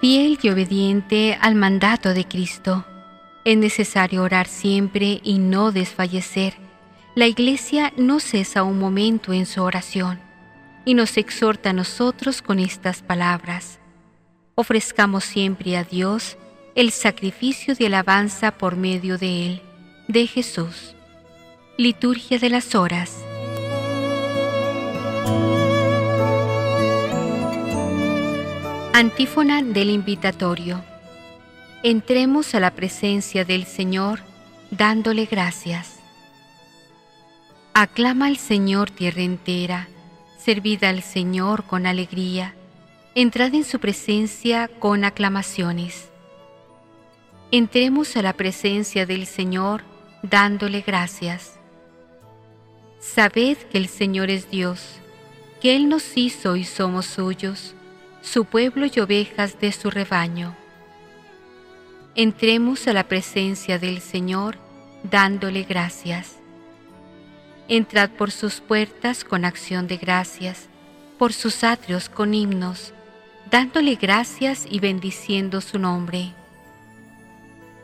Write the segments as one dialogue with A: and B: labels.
A: Fiel y obediente al mandato de Cristo, es necesario orar siempre y no desfallecer. La Iglesia no cesa un momento en su oración y nos exhorta a nosotros con estas palabras. Ofrezcamos siempre a Dios el sacrificio de alabanza por medio de Él, de Jesús. Liturgia de las Horas. Antífona del invitatorio. Entremos a la presencia del Señor dándole gracias. Aclama al Señor tierra entera, servid al Señor con alegría, entrad en su presencia con aclamaciones. Entremos a la presencia del Señor dándole gracias. Sabed que el Señor es Dios, que Él nos hizo y somos suyos, su pueblo y ovejas de su rebaño. Entremos a la presencia del Señor dándole gracias. Entrad por sus puertas con acción de gracias, por sus atrios con himnos, dándole gracias y bendiciendo su nombre.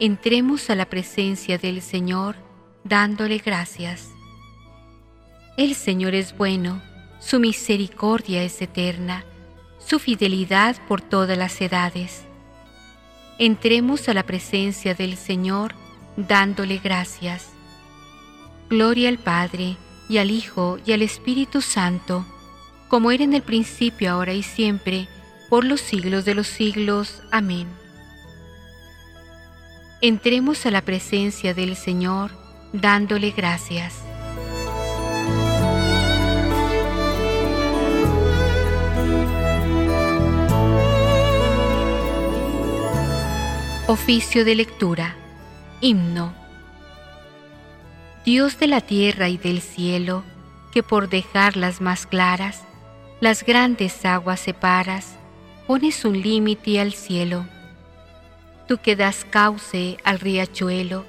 A: Entremos a la presencia del Señor dándole gracias. El Señor es bueno, su misericordia es eterna, su fidelidad por todas las edades. Entremos a la presencia del Señor dándole gracias. Gloria al Padre, y al Hijo, y al Espíritu Santo, como era en el principio, ahora y siempre, por los siglos de los siglos. Amén. Entremos a la presencia del Señor dándole gracias. Oficio de lectura. Himno. Dios de la tierra y del cielo, que por dejarlas más claras, las grandes aguas separas, pones un límite al cielo. Tú que das cauce al riachuelo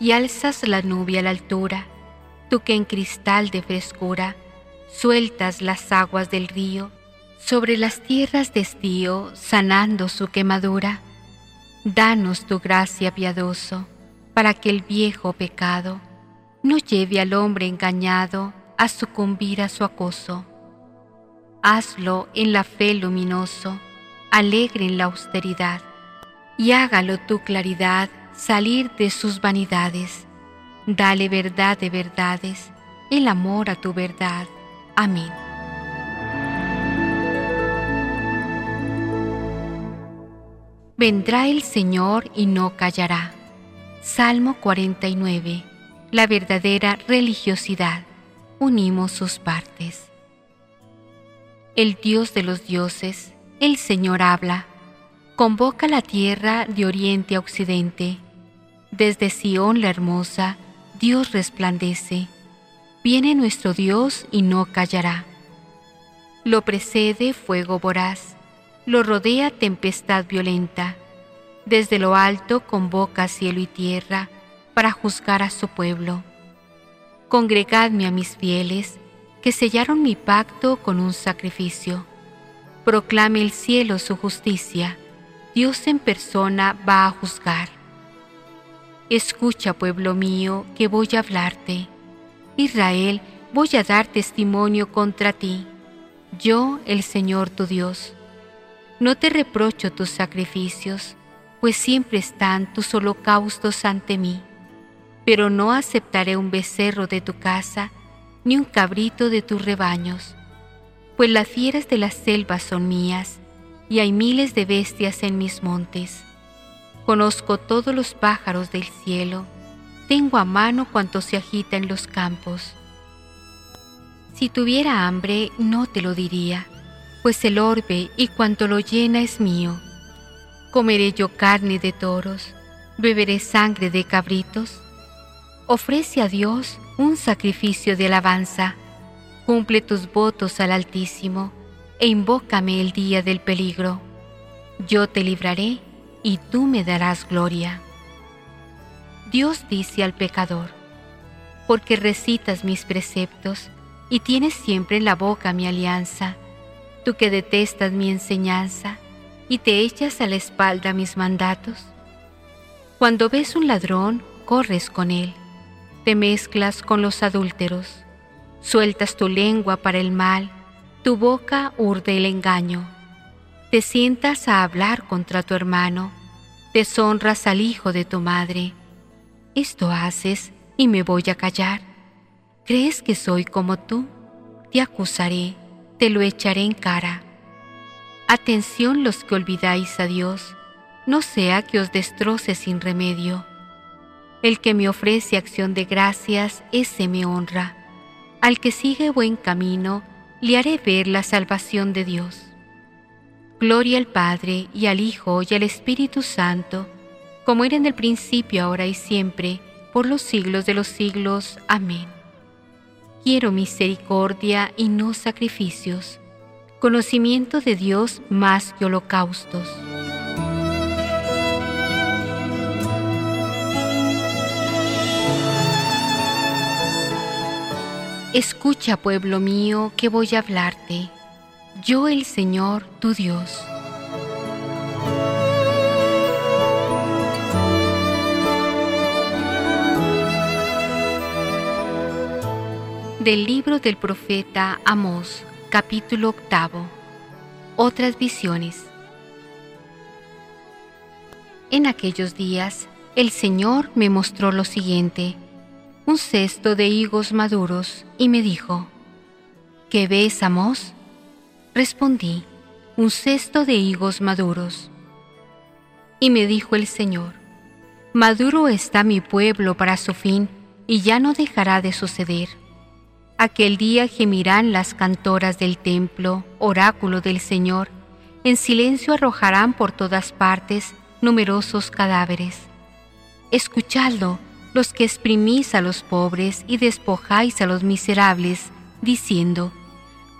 A: y alzas la nube a la altura, tú que en cristal de frescura sueltas las aguas del río sobre las tierras de estío, sanando su quemadura. Danos tu gracia piadoso, para que el viejo pecado no lleve al hombre engañado a sucumbir a su acoso. Hazlo en la fe luminoso, alegre en la austeridad, y hágalo tu claridad salir de sus vanidades. Dale verdad de verdades, el amor a tu verdad. Amén. Vendrá el Señor y no callará. Salmo 49 la verdadera religiosidad. Unimos sus partes. El Dios de los dioses, el Señor habla, convoca la tierra de oriente a occidente. Desde Sión la hermosa, Dios resplandece. Viene nuestro Dios y no callará. Lo precede fuego voraz, lo rodea tempestad violenta. Desde lo alto convoca cielo y tierra, para juzgar a su pueblo. Congregadme a mis fieles, que sellaron mi pacto con un sacrificio. Proclame el cielo su justicia, Dios en persona va a juzgar. Escucha, pueblo mío, que voy a hablarte. Israel, voy a dar testimonio contra ti. Yo, el Señor tu Dios. No te reprocho tus sacrificios, pues siempre están tus holocaustos ante mí pero no aceptaré un becerro de tu casa, ni un cabrito de tus rebaños, pues las fieras de las selvas son mías, y hay miles de bestias en mis montes. Conozco todos los pájaros del cielo, tengo a mano cuanto se agita en los campos. Si tuviera hambre, no te lo diría, pues el orbe y cuanto lo llena es mío. Comeré yo carne de toros, beberé sangre de cabritos, ofrece a Dios un sacrificio de alabanza, cumple tus votos al Altísimo e invócame el día del peligro. Yo te libraré y tú me darás gloria. Dios dice al pecador, porque recitas mis preceptos y tienes siempre en la boca mi alianza, tú que detestas mi enseñanza y te echas a la espalda mis mandatos? Cuando ves un ladrón, corres con él, te mezclas con los adúlteros, sueltas tu lengua para el mal, tu boca urde el engaño, te sientas a hablar contra tu hermano, deshonras al hijo de tu madre. Esto haces y me voy a callar. ¿Crees que soy como tú? Te acusaré, te lo echaré en cara. Atención los que olvidáis a Dios, no sea que os destroce sin remedio. El que me ofrece acción de gracias, ese me honra. Al que sigue buen camino, le haré ver la salvación de Dios. Gloria al Padre y al Hijo y al Espíritu Santo, como era en el principio, ahora y siempre, por los siglos de los siglos. Amén. Quiero misericordia y no sacrificios, conocimiento de Dios más que holocaustos. Escucha, pueblo mío, que voy a hablarte, yo el Señor tu Dios. Del libro del profeta Amós, capítulo octavo. Otras visiones. En aquellos días, el Señor me mostró lo siguiente un cesto de higos maduros y me dijo, ¿qué ves, Amos? Respondí, un cesto de higos maduros. Y me dijo el Señor, Maduro está mi pueblo para su fin, y ya no dejará de suceder. Aquel día gemirán las cantoras del templo, oráculo del Señor, en silencio arrojarán por todas partes numerosos cadáveres. Escuchadlo, los que exprimís a los pobres y despojáis a los miserables, diciendo,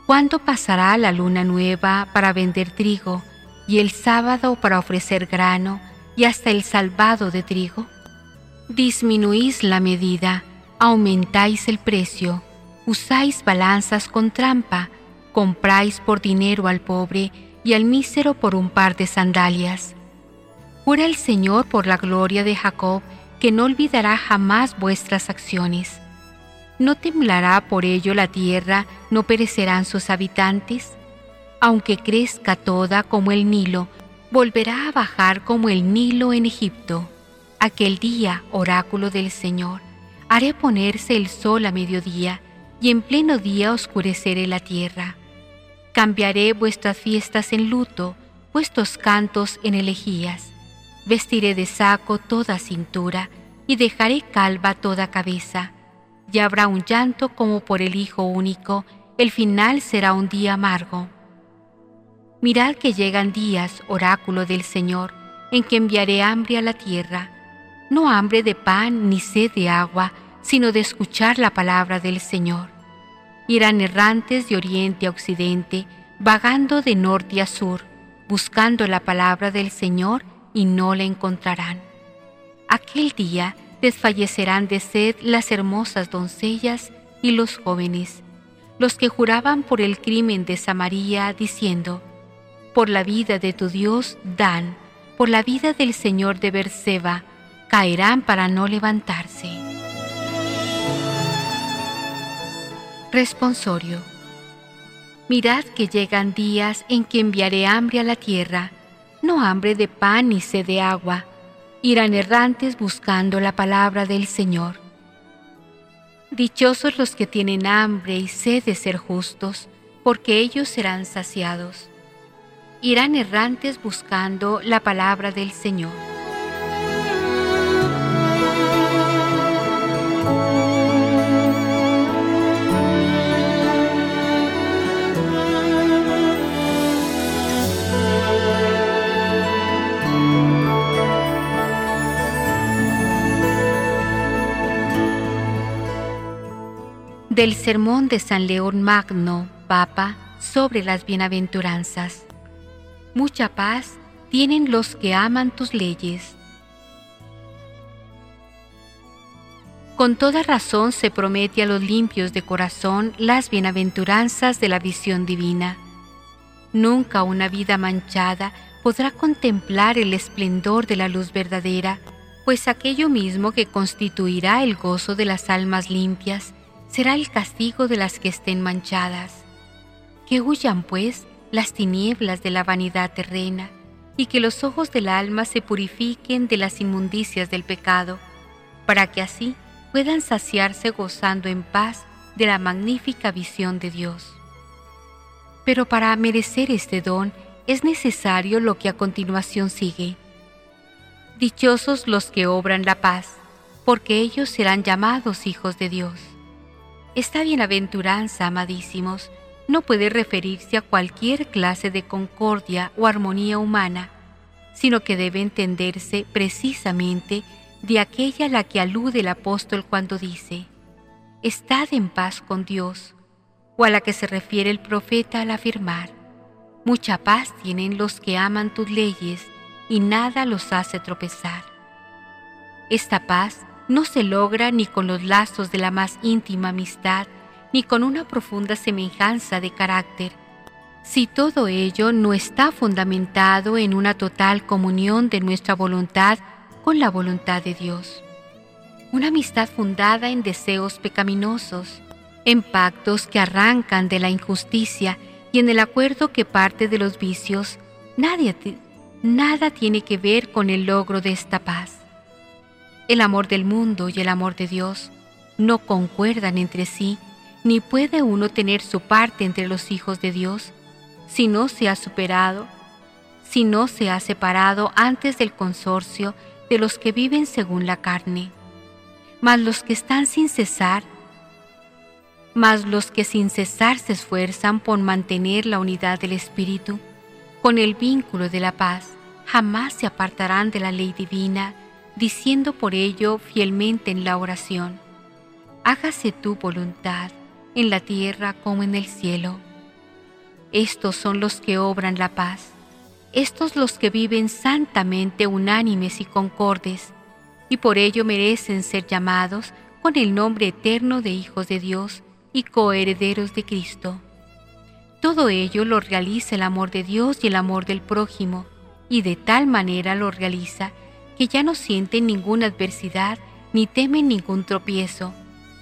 A: ¿Cuándo pasará la luna nueva para vender trigo, y el sábado para ofrecer grano, y hasta el salvado de trigo? Disminuís la medida, aumentáis el precio, usáis balanzas con trampa, compráis por dinero al pobre y al mísero por un par de sandalias. Jura el Señor por la gloria de Jacob, que no olvidará jamás vuestras acciones. No temblará por ello la tierra, no perecerán sus habitantes. Aunque crezca toda como el Nilo, volverá a bajar como el Nilo en Egipto. Aquel día, oráculo del Señor, haré ponerse el sol a mediodía, y en pleno día oscureceré la tierra. Cambiaré vuestras fiestas en luto, vuestros cantos en elegías Vestiré de saco toda cintura y dejaré calva toda cabeza. Y habrá un llanto como por el Hijo único, el final será un día amargo. Mirad que llegan días, oráculo del Señor, en que enviaré hambre a la tierra, no hambre de pan ni sed de agua, sino de escuchar la palabra del Señor. Irán errantes de oriente a occidente, vagando de norte a sur, buscando la palabra del Señor y no la encontrarán. Aquel día desfallecerán de sed las hermosas doncellas y los jóvenes, los que juraban por el crimen de Samaría, diciendo, Por la vida de tu Dios, Dan, por la vida del Señor de Berseba, caerán para no levantarse. Responsorio. Mirad que llegan días en que enviaré hambre a la tierra, no hambre de pan ni sed de agua, irán errantes buscando la palabra del Señor. Dichosos los que tienen hambre y sed de ser justos, porque ellos serán saciados. Irán errantes buscando la palabra del Señor. Del Sermón de San León Magno, Papa, sobre las bienaventuranzas. Mucha paz tienen los que aman tus leyes. Con toda razón se promete a los limpios de corazón las bienaventuranzas de la visión divina. Nunca una vida manchada podrá contemplar el esplendor de la luz verdadera, pues aquello mismo que constituirá el gozo de las almas limpias será el castigo de las que estén manchadas. Que huyan, pues, las tinieblas de la vanidad terrena, y que los ojos del alma se purifiquen de las inmundicias del pecado, para que así puedan saciarse gozando en paz de la magnífica visión de Dios. Pero para merecer este don es necesario lo que a continuación sigue. Dichosos los que obran la paz, porque ellos serán llamados hijos de Dios. Esta bienaventuranza, amadísimos, no puede referirse a cualquier clase de concordia o armonía humana, sino que debe entenderse precisamente de aquella a la que alude el apóstol cuando dice, Estad en paz con Dios, o a la que se refiere el profeta al afirmar, Mucha paz tienen los que aman tus leyes y nada los hace tropezar. Esta paz no se logra ni con los lazos de la más íntima amistad, ni con una profunda semejanza de carácter, si todo ello no está fundamentado en una total comunión de nuestra voluntad con la voluntad de Dios. Una amistad fundada en deseos pecaminosos, en pactos que arrancan de la injusticia y en el acuerdo que parte de los vicios, nada tiene que ver con el logro de esta paz. El amor del mundo y el amor de Dios no concuerdan entre sí, ni puede uno tener su parte entre los hijos de Dios si no se ha superado, si no se ha separado antes del consorcio de los que viven según la carne. Mas los que están sin cesar, mas los que sin cesar se esfuerzan por mantener la unidad del Espíritu, con el vínculo de la paz, jamás se apartarán de la ley divina, diciendo por ello fielmente en la oración, hágase tu voluntad, en la tierra como en el cielo. Estos son los que obran la paz, estos los que viven santamente unánimes y concordes, y por ello merecen ser llamados con el nombre eterno de hijos de Dios y coherederos de Cristo. Todo ello lo realiza el amor de Dios y el amor del prójimo, y de tal manera lo realiza que ya no sienten ninguna adversidad ni temen ningún tropiezo,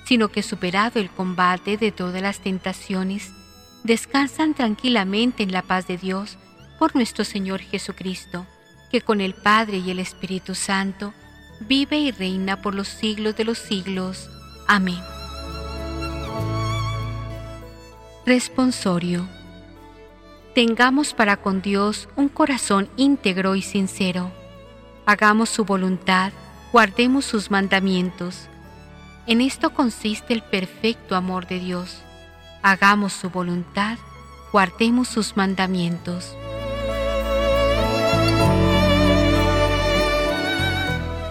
A: sino que superado el combate de todas las tentaciones, descansan tranquilamente en la paz de Dios por nuestro Señor Jesucristo, que con el Padre y el Espíritu Santo vive y reina por los siglos de los siglos. Amén. Responsorio. Tengamos para con Dios un corazón íntegro y sincero. Hagamos su voluntad, guardemos sus mandamientos. En esto consiste el perfecto amor de Dios. Hagamos su voluntad, guardemos sus mandamientos.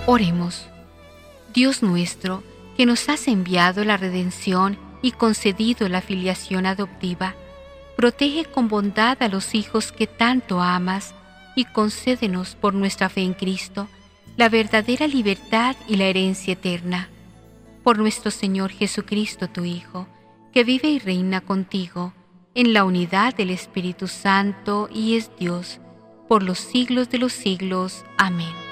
A: Oremos. Dios nuestro, que nos has enviado la redención y concedido la filiación adoptiva, protege con bondad a los hijos que tanto amas y concédenos por nuestra fe en Cristo la verdadera libertad y la herencia eterna. Por nuestro Señor Jesucristo, tu Hijo, que vive y reina contigo en la unidad del Espíritu Santo y es Dios, por los siglos de los siglos. Amén.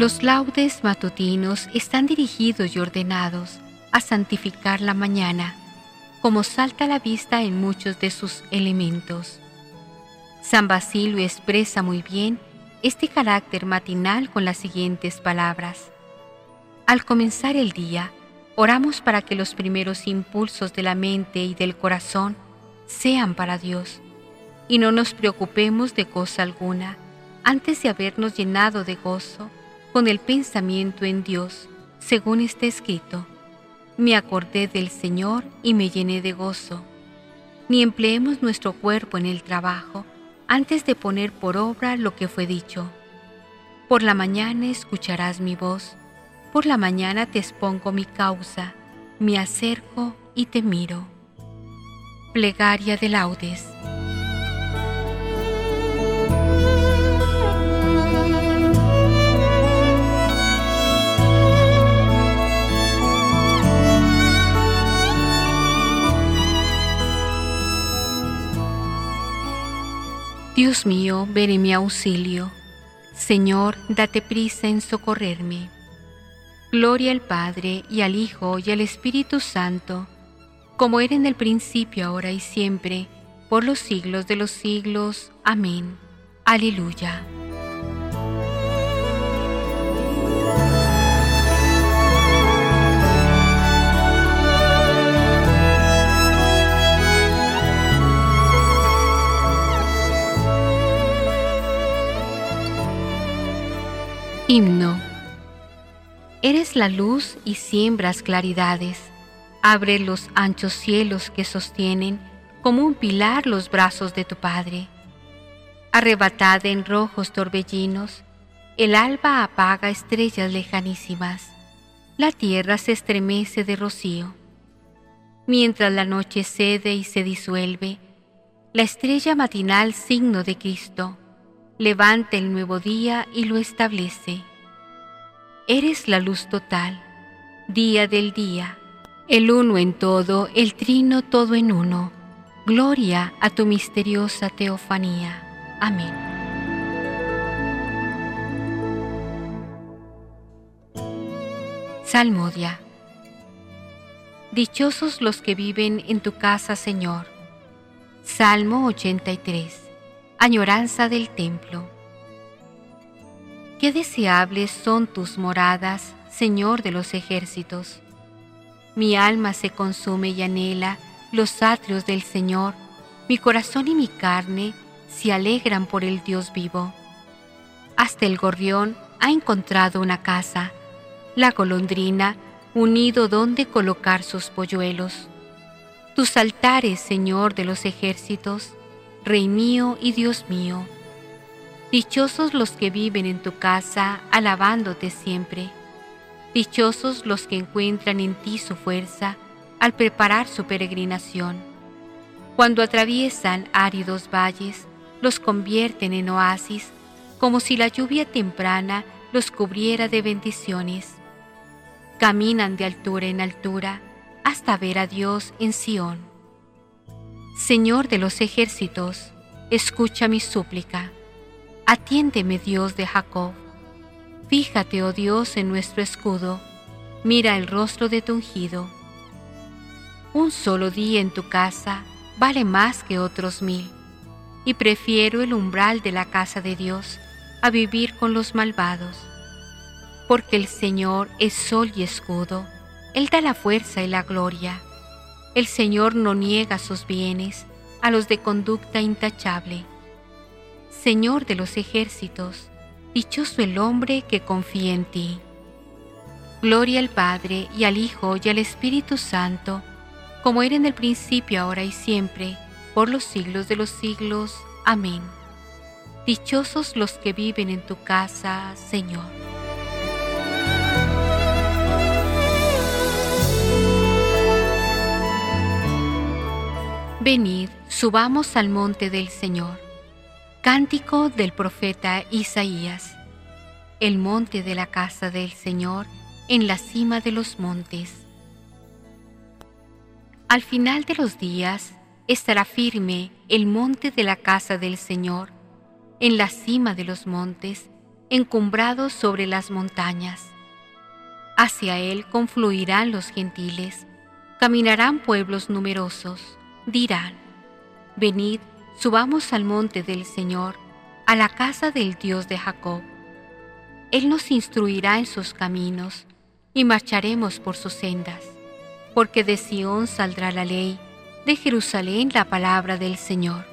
A: Los laudes matutinos están dirigidos y ordenados a santificar la mañana, como salta a la vista en muchos de sus elementos. San Basilio expresa muy bien este carácter matinal con las siguientes palabras. Al comenzar el día, oramos para que los primeros impulsos de la mente y del corazón sean para Dios, y no nos preocupemos de cosa alguna antes de habernos llenado de gozo con el pensamiento en Dios, según está escrito. Me acordé del Señor y me llené de gozo. Ni empleemos nuestro cuerpo en el trabajo, antes de poner por obra lo que fue dicho. Por la mañana escucharás mi voz, por la mañana te expongo mi causa, me acerco y te miro. Plegaria de laudes. Dios mío, en mi auxilio. Señor, date prisa en socorrerme. Gloria al Padre, y al Hijo, y al Espíritu Santo, como era en el principio, ahora y siempre, por los siglos de los siglos. Amén. Aleluya. Himno. Eres la luz y siembras claridades. Abre los anchos cielos que sostienen como un pilar los brazos de tu Padre. Arrebatada en rojos torbellinos, el alba apaga estrellas lejanísimas. La tierra se estremece de rocío. Mientras la noche cede y se disuelve, la estrella matinal signo de Cristo levanta el nuevo día y lo establece. Eres la luz total, día del día, el uno en todo, el trino todo en uno. Gloria a tu misteriosa teofanía. Amén. Salmodia. Dichosos los que viven en tu casa, Señor. Salmo 83 añoranza del templo. Qué deseables son tus moradas, Señor de los ejércitos. Mi alma se consume y anhela los atrios del Señor, mi corazón y mi carne se alegran por el Dios vivo. Hasta el gorrión ha encontrado una casa, la golondrina un nido donde colocar sus polluelos. Tus altares, Señor de los ejércitos, Rey mío y Dios mío. Dichosos los que viven en tu casa, alabándote siempre. Dichosos los que encuentran en ti su fuerza al preparar su peregrinación. Cuando atraviesan áridos valles, los convierten en oasis, como si la lluvia temprana los cubriera de bendiciones. Caminan de altura en altura hasta ver a Dios en Sión. Señor de los ejércitos, escucha mi súplica. Atiéndeme, Dios de Jacob. Fíjate, oh Dios, en nuestro escudo. Mira el rostro de tu ungido. Un solo día en tu casa vale más que otros mil, y prefiero el umbral de la casa de Dios a vivir con los malvados. Porque el Señor es sol y escudo, Él da la fuerza y la gloria el Señor no niega sus bienes a los de conducta intachable. Señor de los ejércitos, dichoso el hombre que confía en ti. Gloria al Padre y al Hijo y al Espíritu Santo, como era en el principio, ahora y siempre, por los siglos de los siglos. Amén. Dichosos los que viven en tu casa, Señor. Venid, subamos al monte del Señor. Cántico del profeta Isaías. El monte de la casa del Señor en la cima de los montes. Al final de los días estará firme el monte de la casa del Señor, en la cima de los montes, encumbrado sobre las montañas. Hacia él confluirán los gentiles, caminarán pueblos numerosos dirán, Venid, subamos al monte del Señor, a la casa del Dios de Jacob. Él nos instruirá en sus caminos, y marcharemos por sus sendas, porque de Sión saldrá la ley, de Jerusalén la palabra del Señor.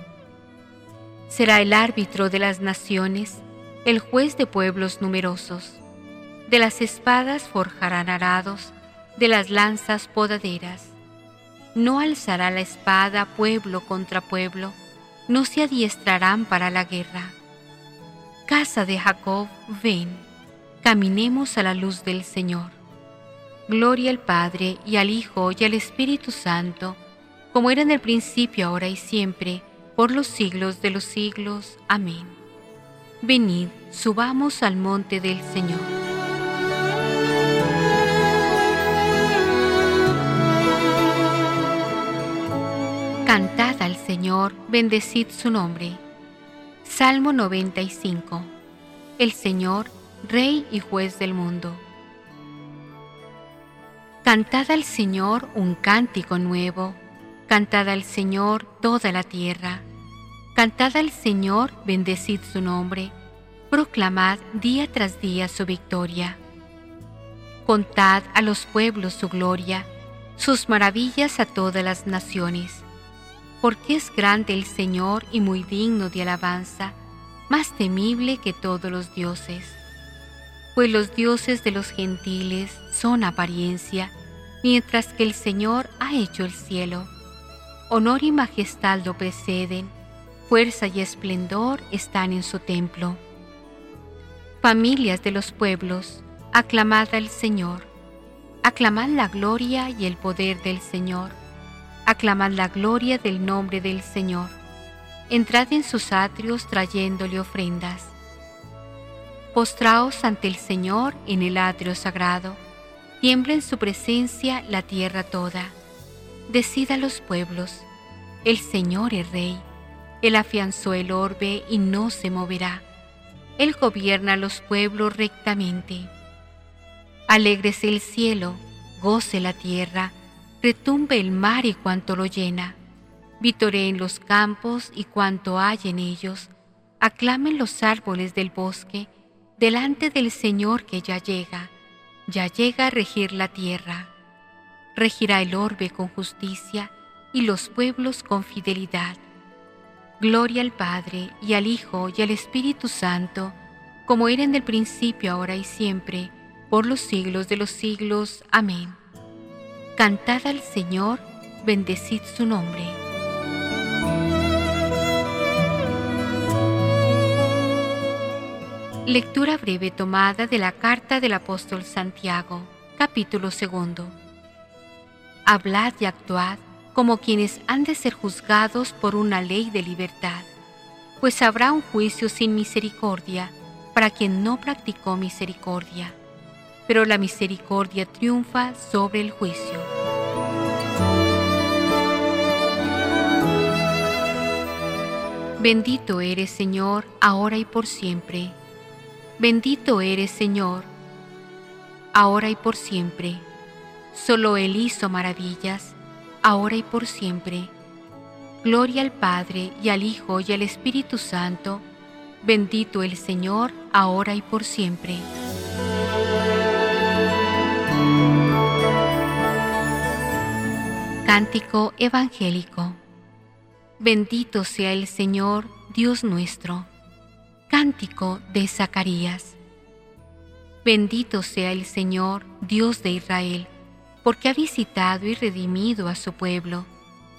A: Será el árbitro de las naciones, el juez de pueblos numerosos. De las espadas forjarán arados, de las lanzas podaderas no alzará la espada pueblo contra pueblo, no se adiestrarán para la guerra. Casa de Jacob, ven, caminemos a la luz del Señor. Gloria al Padre y al Hijo y al Espíritu Santo, como era en el principio, ahora y siempre, por los siglos de los siglos. Amén. Venid, subamos al monte del Señor. Cantad al Señor, bendecid su nombre. Salmo 95. El Señor, Rey y Juez del mundo. Cantad al Señor un cántico nuevo, cantad al Señor toda la tierra. Cantad al Señor, bendecid su nombre, proclamad día tras día su victoria. Contad a los pueblos su gloria, sus maravillas a todas las naciones porque es grande el Señor y muy digno de alabanza, más temible que todos los dioses. Pues los dioses de los gentiles son apariencia, mientras que el Señor ha hecho el cielo. Honor y majestad lo preceden, fuerza y esplendor están en su templo. Familias de los pueblos, aclamad al Señor, aclamad la gloria y el poder del Señor aclamad la gloria del nombre del Señor. Entrad en sus atrios trayéndole ofrendas. Postraos ante el Señor en el atrio sagrado. Tiembla en su presencia la tierra toda. Decida los pueblos, el Señor es rey. Él afianzó el orbe y no se moverá. Él gobierna a los pueblos rectamente. Alégrese el cielo, goce la tierra, retumbe el mar y cuanto lo llena, vitoreen los campos y cuanto hay en ellos, aclamen los árboles del bosque delante del Señor que ya llega, ya llega a regir la tierra. Regirá el orbe con justicia y los pueblos con fidelidad. Gloria al Padre y al Hijo y al Espíritu Santo, como era en el principio, ahora y siempre, por los siglos de los siglos. Amén. Cantad al Señor, bendecid su nombre. Lectura breve tomada de la carta del apóstol Santiago, capítulo segundo. Hablad y actuad como quienes han de ser juzgados por una ley de libertad, pues habrá un juicio sin misericordia para quien no practicó misericordia pero la misericordia triunfa sobre el juicio. Bendito eres Señor, ahora y por siempre. Bendito eres Señor, ahora y por siempre. Solo Él hizo maravillas, ahora y por siempre. Gloria al Padre y al Hijo y al Espíritu Santo. Bendito el Señor, ahora y por siempre. Cántico Evangélico. Bendito sea el Señor, Dios nuestro. Cántico de Zacarías. Bendito sea el Señor, Dios de Israel, porque ha visitado y redimido a su pueblo,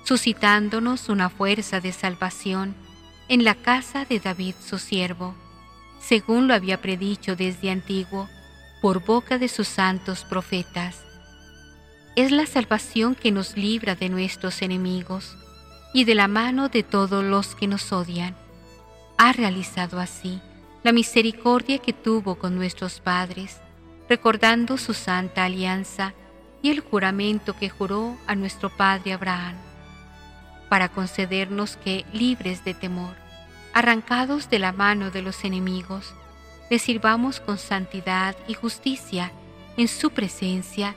A: suscitándonos una fuerza de salvación en la casa de David su siervo, según lo había predicho desde antiguo, por boca de sus santos profetas es la salvación que nos libra de nuestros enemigos y de la mano de todos los que nos odian. Ha realizado así la misericordia que tuvo con nuestros padres, recordando su santa alianza y el juramento que juró a nuestro padre Abraham, para concedernos que, libres de temor, arrancados de la mano de los enemigos, le sirvamos con santidad y justicia en su presencia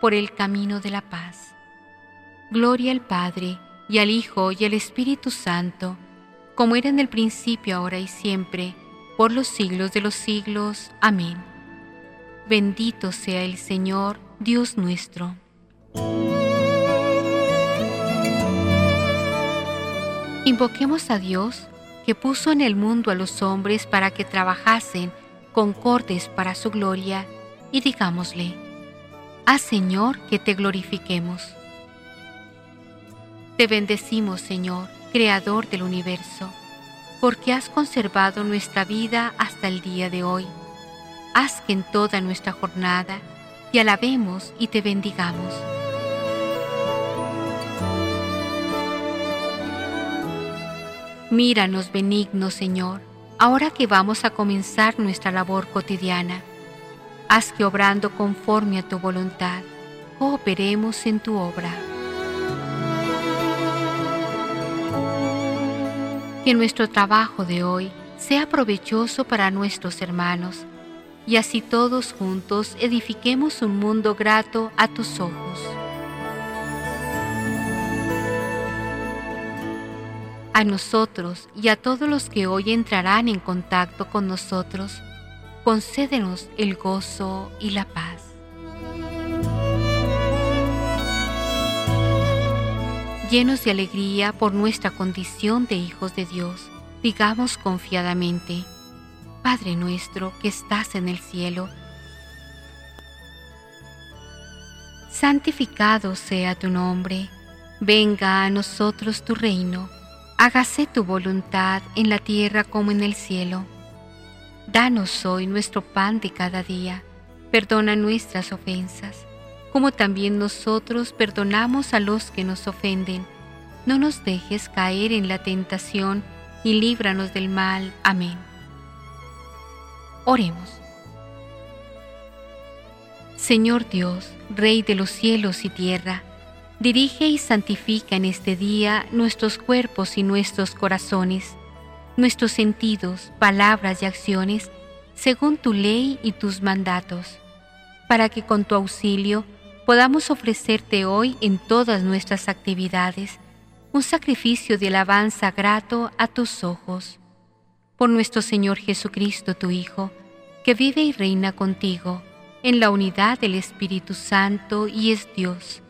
A: por el camino de la paz. Gloria al Padre, y al Hijo, y al Espíritu Santo, como era en el principio, ahora y siempre, por los siglos de los siglos. Amén. Bendito sea el Señor, Dios nuestro. Invoquemos a Dios, que puso en el mundo a los hombres para que trabajasen concordes para su gloria, y digámosle, Haz Señor que te glorifiquemos. Te bendecimos, Señor, Creador del universo, porque has conservado nuestra vida hasta el día de hoy. Haz que en toda nuestra jornada te alabemos y te bendigamos. Míranos benigno, Señor, ahora que vamos a comenzar nuestra labor cotidiana. Haz que obrando conforme a tu voluntad, cooperemos en tu obra. Que nuestro trabajo de hoy sea provechoso para nuestros hermanos y así todos juntos edifiquemos un mundo grato a tus ojos. A nosotros y a todos los que hoy entrarán en contacto con nosotros, concédenos el gozo y la paz. Llenos de alegría por nuestra condición de hijos de Dios, digamos confiadamente, Padre nuestro que estás en el cielo, santificado sea tu nombre, venga a nosotros tu reino, hágase tu voluntad en la tierra como en el cielo. Danos hoy nuestro pan de cada día, perdona nuestras ofensas como también nosotros perdonamos a los que nos ofenden. No nos dejes caer en la tentación y líbranos del mal. Amén. Oremos. Señor Dios, Rey de los cielos y tierra, dirige y santifica en este día nuestros cuerpos y nuestros corazones, nuestros sentidos, palabras y acciones, según tu ley y tus mandatos, para que con tu auxilio podamos ofrecerte hoy en todas nuestras actividades un sacrificio de alabanza grato a tus ojos. Por nuestro Señor Jesucristo, tu Hijo, que vive y reina contigo en la unidad del Espíritu Santo y es Dios,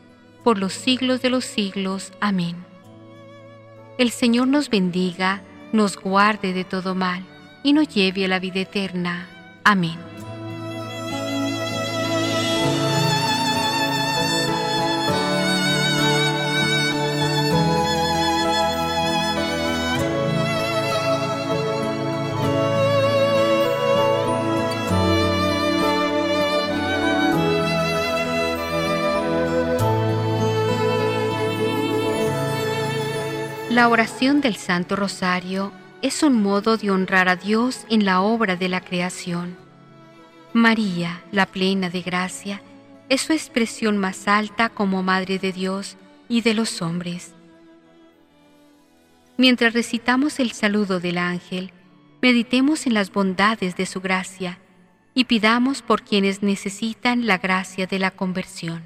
A: por los siglos de los siglos. Amén. El Señor nos bendiga, nos guarde de todo mal y nos lleve a la vida eterna. Amén. La oración del Santo Rosario es un modo de honrar a Dios en la obra de la creación. María, la plena de gracia, es su expresión más alta como Madre de Dios y de los hombres. Mientras recitamos el saludo del ángel, meditemos en las bondades de su gracia y pidamos por quienes necesitan la gracia de la conversión.